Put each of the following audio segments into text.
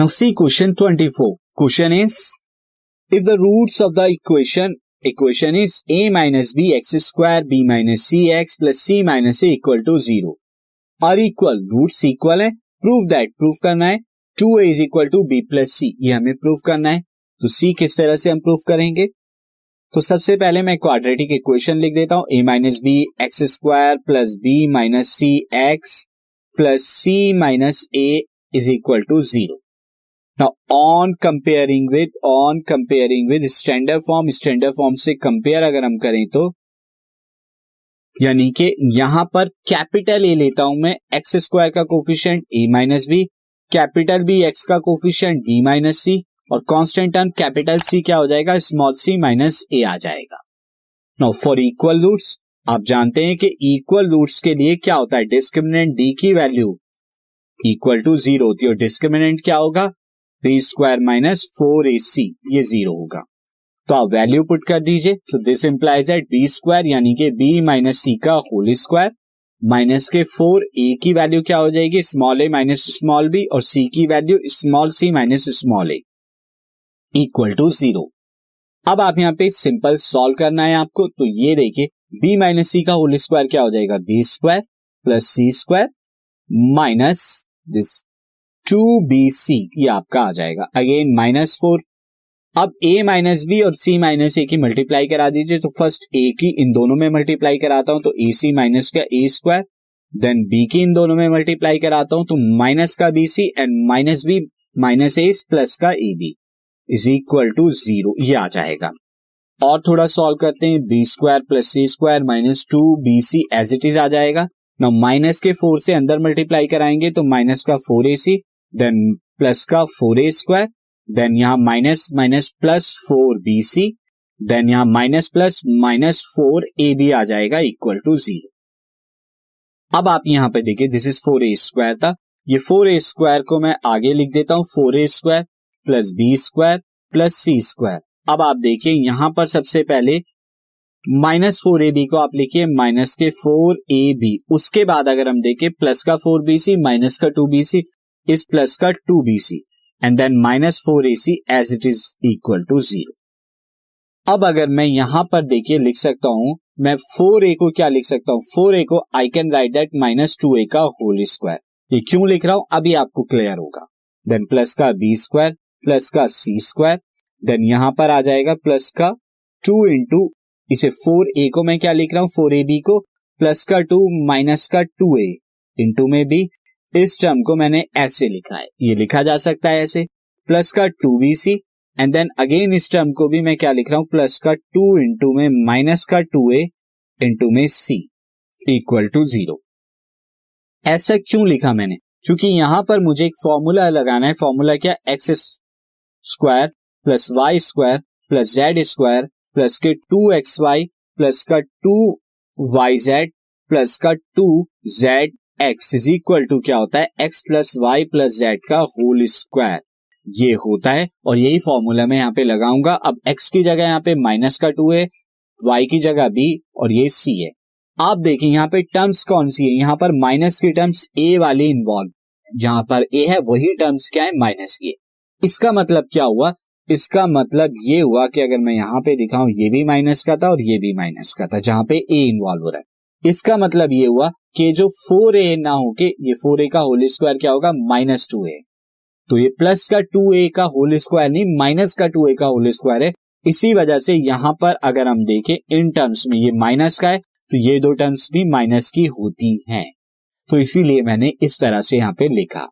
Now see question 24. Question is, if the roots of the equation equation is a minus b x square b minus c x plus c minus a equal to zero are equal roots equal है prove that proof करना है 2a is equal to b plus c ये हमें proof करना है तो c किस तरह से हम proof करेंगे तो सबसे पहले मैं क्वाड्रेटिक इक्वेशन लिख देता हूँ A minus B X square plus B minus C X plus C minus A is equal to zero now on comparing with on comparing with standard form standard form से compare अगर हम करें तो यानी कि यहाँ पर कैपिटल ए लेता हूँ मैं एक्स स्क्वायर का coefficient A minus B capital B X का कोफिशियंट बी माइनस सी और कांस्टेंट टर्म कैपिटल सी क्या हो जाएगा? स्मॉल सी माइनस ए आ जाएगा। नो फॉर इक्वल रूट्स आप जानते हैं कि इक्वल रूट्स के लिए क्या होता है? डिस्क्रिमिनेंट डी की वैल्यू इक्वल टू ज़ीरो होती है, और डिस्क्रिमिनेंट क्या होगा? B square minus four A C ये ज़ीरो होगा। तो आप वैल्यू पुट कर दीजिए। So this implies that B square यानी कि बी माइनस सी का होल स्क्वायर माइनस के फोर ए की वैल्यू क्या हो जाएगी? Small A minus small B और सी की value small C minus small A equal to zero अब आप यहाँ पे सिंपल सॉल्व करना है आपको। तो ये देखिए बी माइनस सी का होल स्क्वायर क्या हो जाएगा? B square plus C square minus this two B C, ये आपका आ जाएगा। अगेन माइनस फोर अब ए माइनस बी और सी माइनस ए की मल्टीप्लाई करा दीजिए तो फ़र्स्ट ए की इन दोनों में मल्टीप्लाई कराता हूँ तो ए सी माइनस का ए स्क्वायर देन बी की इन दोनों में मल्टीप्लाई कराता हूँ तो माइनस का B C and minus B minus A plus का A B is equal to zero ये आ जाएगा। और थोड़ा सॉल्व करते हैं B square plus C square minus two B C as it is आ जाएगा। ना माइनस के फोर से अंदर मल्टीप्लाई कराएँगे तो माइनस का four A C then plus का फोर ए स्क्वायर देन यहाँ minus minus plus four B C then यहाँ minus plus minus four A B आ जाएगा इक्वल टू ज़ीरो अब आप यहाँ पे देखिए this is four A square था। ये फोर ए स्क्वायर को मैं आगे लिख देता हूँ four A square plus B square plus C square अब आप देखिए, यहाँ पर सबसे पहले माइनस फोर ए बी को आप लिखिए माइनस के फोर ए बी उसके बाद अगर हम देखें प्लस का फोर बी सी माइनस का टू बी सी इस प्लस का two B C and then minus four A C as it is equal to zero अब अगर मैं यहाँ पर देखिए लिख सकता हूँ, मैं फोर ए को क्या लिख सकता हूँ? फोर ए को I can write that minus two A का होल स्क्वायर ये क्यों लिख रहा हूँ? अभी आपको क्लियर होगा। देन प्लस का बी स्क्वायर प्लस का सी स्क्वायर देन यहाँ पर आ जाएगा प्लस का टू इंटू इसे फोर ए को मैं क्या लिख रहा हूँ? फोर ए बी को प्लस का टू माइनस का टू ए इंटू में बी इस टर्म को मैंने ऐसे लिखा है। ये लिखा जा सकता है ऐसे प्लस का two B C and then again इस टर्म को भी मैं क्या लिख रहा हूँ? प्लस का टू इंटू में माइनस का टू ए इंटू में सी इक्वल टू ज़ीरो ऐसा क्यों लिखा मैंने? क्योंकि यहाँ पर मुझे एक फॉर्मूला लगाना है। फॉर्मूला क्या? X square plus Y square plus Z square plus के टू एक्स वाई प्लस का टू वाई जेड प्लस का two Z X is equal to क्या होता है? X plus Y plus Z का होल स्क्वायर ये होता है और यही फॉर्मूला मैं यहाँ पे लगाऊँगा। अब एक्स की जगह यहाँ पे माइनस का टू है वाई की जगह बी और ये सी है। आप देखें यहाँ पे टर्म्स कौन सी है? यहाँ पर माइनस की टर्म्स ए वाली इन्वॉल्व जहाँ पर ए है, वही टर्म्स क्या है? माइनस ए इसका मतलब क्या हुआ? इसका मतलब ये हुआ कि अगर मैं यहाँ पे दिखाऊँ, ये भी माइनस का था और ये भी माइनस का था, जहाँ पे ए इन्वॉल्व हो रहा है। इसका मतलब ये हुआ कि जो फोर ए ना हो के ये फोर ए का होल स्क्वायर क्या होगा? Minus two A. तो ये प्लस का टू ए का होल स्क्वायर नहीं, माइनस का टू ए का होल स्क्वायर है। इसी वजह से यहाँ पर अगर हम देखें, इन टर्म्स में ये माइनस का है तो ये दो टर्म्स भी माइनस की होती हैं। तो इसीलिए मैंने इस तरह से यहाँ पे लिखा।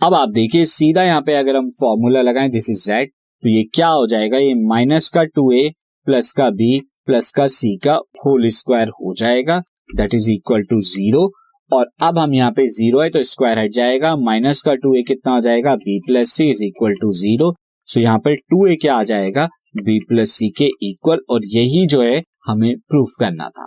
अब आप देखिए, सीधा यहाँ पे अगर हम फॉर्मूला लगाएँ दिस इज़ जेड तो ये क्या हो जाएगा? ये माइनस का टू ए प्लस का बी प्लस का सी का होल स्क्वायर हो जाएगा. That is equal to zero और अब हम यहाँ पे ज़ीरो है तो स्क्वायर हट जाएगा. माइनस का टू ए कितना आ जाएगा? B plus C is equal to zero so यहाँ पर टू ए क्या आ जाएगा? बी प्लस सी के इक्वल और यही जो है, हमें प्रूफ करना था.